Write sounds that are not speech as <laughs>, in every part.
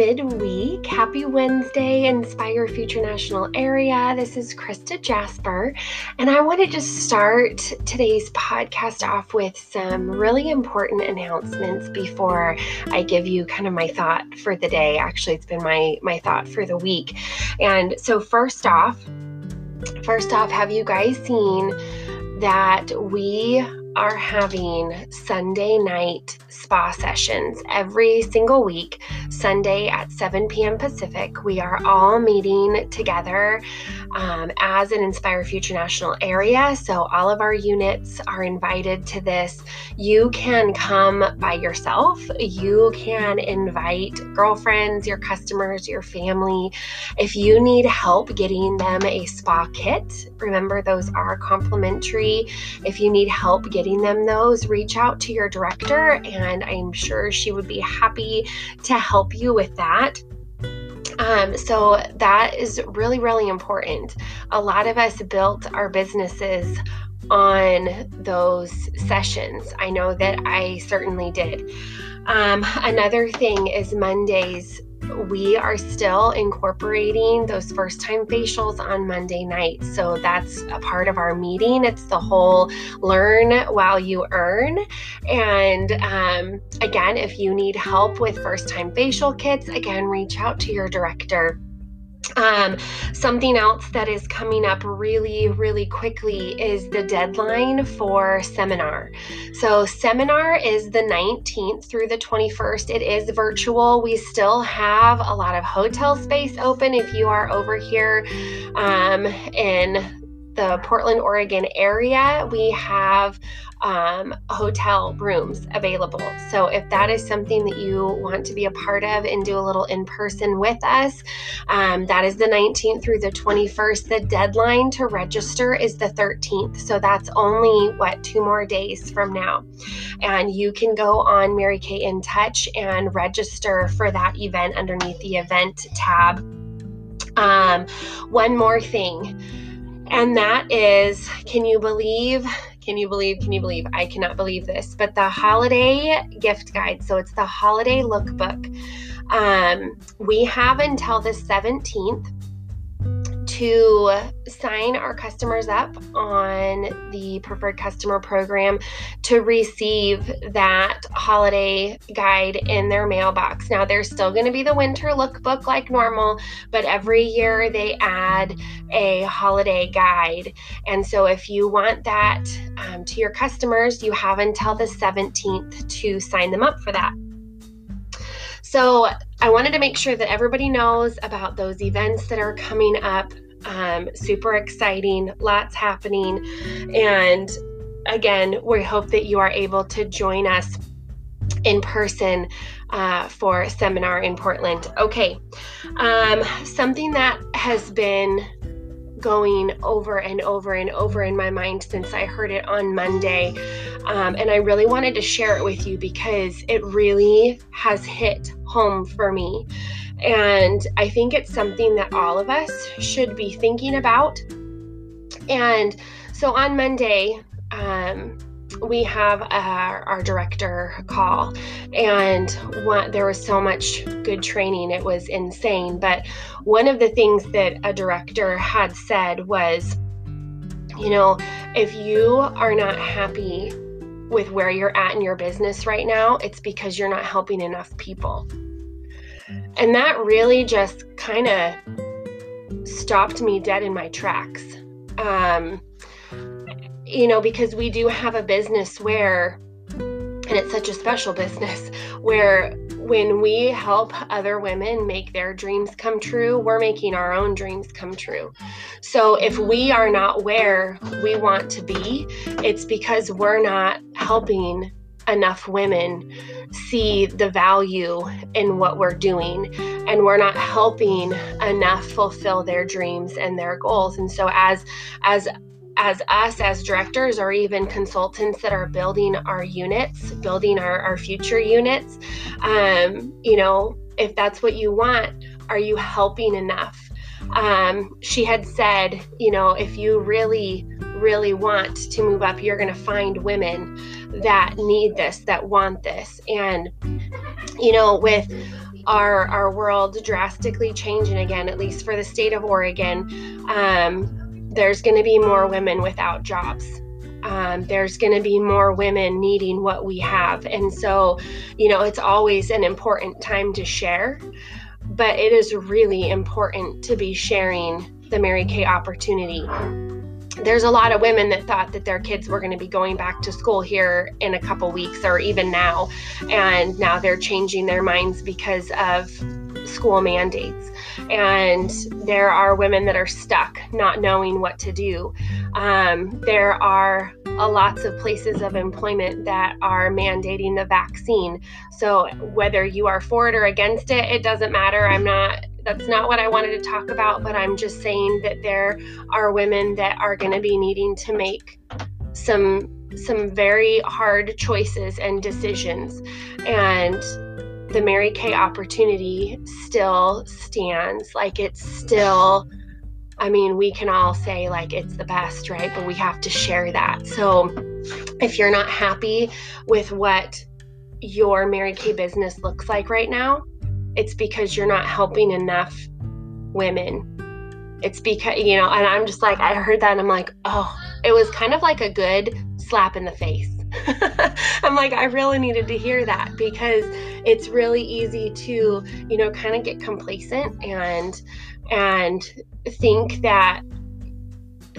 midweek. Happy Wednesday, Inspire Future National Area. This is Krista Jasper, and I want to just start today's podcast off with some really important announcements before I give you kind of my thought for the day. Actually, it's been my my thought for the week. And so first off, first off, have you guys seen that we are having Sunday night spa sessions every single week, Sunday at 7 p.m. Pacific. We are all meeting together um, as an Inspire Future National area. So, all of our units are invited to this. You can come by yourself, you can invite girlfriends, your customers, your family. If you need help getting them a spa kit, remember those are complimentary. If you need help getting them those, reach out to your director, and I'm sure she would be happy to help you with that. Um, so that is really, really important. A lot of us built our businesses on those sessions. I know that I certainly did. Um, another thing is Mondays we are still incorporating those first time facials on Monday night. So that's a part of our meeting. It's the whole learn while you earn. And um, again, if you need help with first time facial kits, again, reach out to your director. Um, something else that is coming up really, really quickly is the deadline for seminar. So, seminar is the 19th through the 21st. It is virtual. We still have a lot of hotel space open if you are over here um, in the Portland, Oregon area, we have um, hotel rooms available. So if that is something that you want to be a part of and do a little in person with us, um, that is the 19th through the 21st. The deadline to register is the 13th. So that's only what two more days from now. And you can go on Mary Kay InTouch and register for that event underneath the event tab. Um, one more thing and that is can you believe? Can you believe? Can you believe? I cannot believe this, but the holiday gift guide. So it's the holiday lookbook. Um, we have until the 17th to sign our customers up on the preferred customer program to receive that holiday guide in their mailbox. Now, there's still going to be the winter lookbook like normal, but every year they add a holiday guide. And so, if you want that um, to your customers, you have until the 17th to sign them up for that. So, I wanted to make sure that everybody knows about those events that are coming up um, super exciting, lots happening. And again, we hope that you are able to join us in person uh, for seminar in Portland. Okay, um, something that has been going over and over and over in my mind since I heard it on Monday. Um, and I really wanted to share it with you because it really has hit home for me. And I think it's something that all of us should be thinking about. And so on Monday, um, we have our, our director call, and one, there was so much good training. It was insane. But one of the things that a director had said was, you know, if you are not happy with where you're at in your business right now, it's because you're not helping enough people. And that really just kind of stopped me dead in my tracks. Um, you know, because we do have a business where, and it's such a special business, where when we help other women make their dreams come true, we're making our own dreams come true. So if we are not where we want to be, it's because we're not helping enough women see the value in what we're doing and we're not helping enough fulfill their dreams and their goals and so as as as us as directors or even consultants that are building our units building our, our future units um, you know if that's what you want are you helping enough um, she had said, you know, if you really, really want to move up, you're going to find women that need this, that want this. And, you know, with our our world drastically changing again, at least for the state of Oregon, um, there's going to be more women without jobs. Um, there's going to be more women needing what we have. And so, you know, it's always an important time to share, but it is really important to be sharing the Mary Kay opportunity there's a lot of women that thought that their kids were going to be going back to school here in a couple weeks or even now and now they're changing their minds because of school mandates. And there are women that are stuck not knowing what to do. Um, there are lots of places of employment that are mandating the vaccine. So whether you are for it or against it it doesn't matter. I'm not that's not what I wanted to talk about, but I'm just saying that there are women that are going to be needing to make some some very hard choices and decisions. And the Mary Kay opportunity still stands like it's still I mean, we can all say like it's the best, right? But we have to share that. So if you're not happy with what your Mary Kay business looks like right now, it's because you're not helping enough women. It's because, you know, and I'm just like, I heard that and I'm like, oh, it was kind of like a good slap in the face. <laughs> I'm like, I really needed to hear that because it's really easy to, you know, kind of get complacent and and think that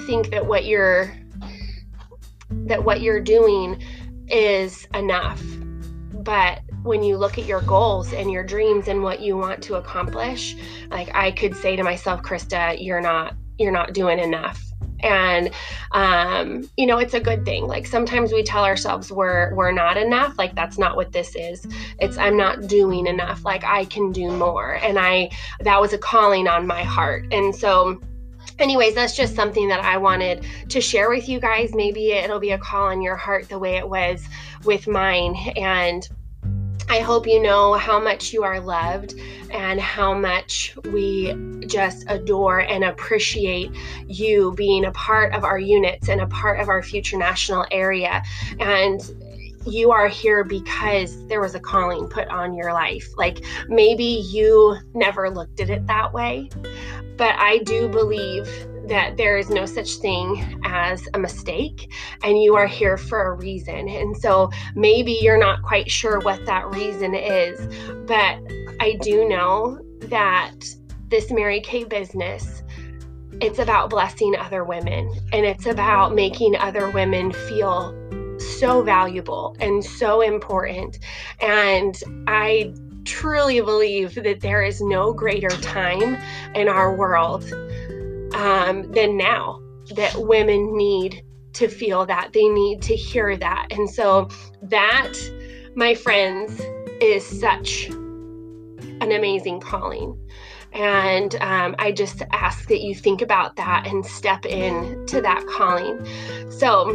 think that what you're that what you're doing is enough. But when you look at your goals and your dreams and what you want to accomplish like i could say to myself krista you're not you're not doing enough and um, you know it's a good thing. Like sometimes we tell ourselves we're we're not enough. Like that's not what this is. It's i'm not doing enough. Like i can do more. And i that was a calling on my heart. And so anyways that's just something that i wanted to share with you guys. Maybe it'll be a call on your heart the way it was with mine. And I hope you know how much you are loved and how much we just adore and appreciate you being a part of our units and a part of our future national area. And you are here because there was a calling put on your life. Like maybe you never looked at it that way, but I do believe that there is no such thing as a mistake and you are here for a reason. And so maybe you're not quite sure what that reason is, but I do know that this Mary Kay business it's about blessing other women and it's about making other women feel so valuable and so important. And I truly believe that there is no greater time in our world um, than now that women need to feel that. They need to hear that. And so that my friends is such an amazing calling. And um, i just ask that you think about that and step in to that calling. So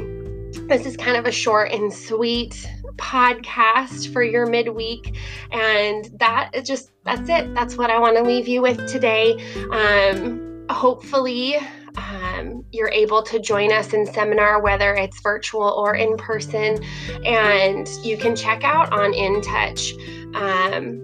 this is kind of a short and sweet podcast for your midweek. And that is just that's it. That's what i want to leave you with today. Um, hopefully um, you're able to join us in seminar, whether it's virtual or in person, and you can check out on InTouch. Um,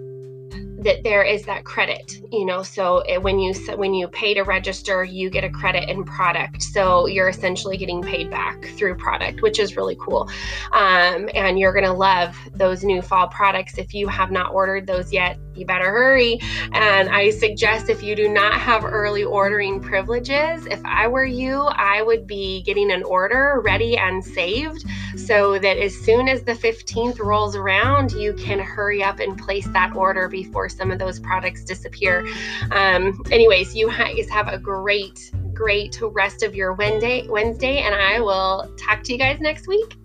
that there is that credit you know? So when you when you pay to register you get a credit in product. So you're essentially getting paid back through product which is really cool. Um, and you're to love those new fall products. If you have not ordered those yet you better hurry and i suggest if you do not have early ordering privileges if i were you i would be getting an order ready and saved so that as soon as the 15th rolls around you can hurry up and place that order before some of those products disappear. Um, anyways, you guys have a great, great rest of your Wednesday, Wednesday, and I will talk to you guys next week.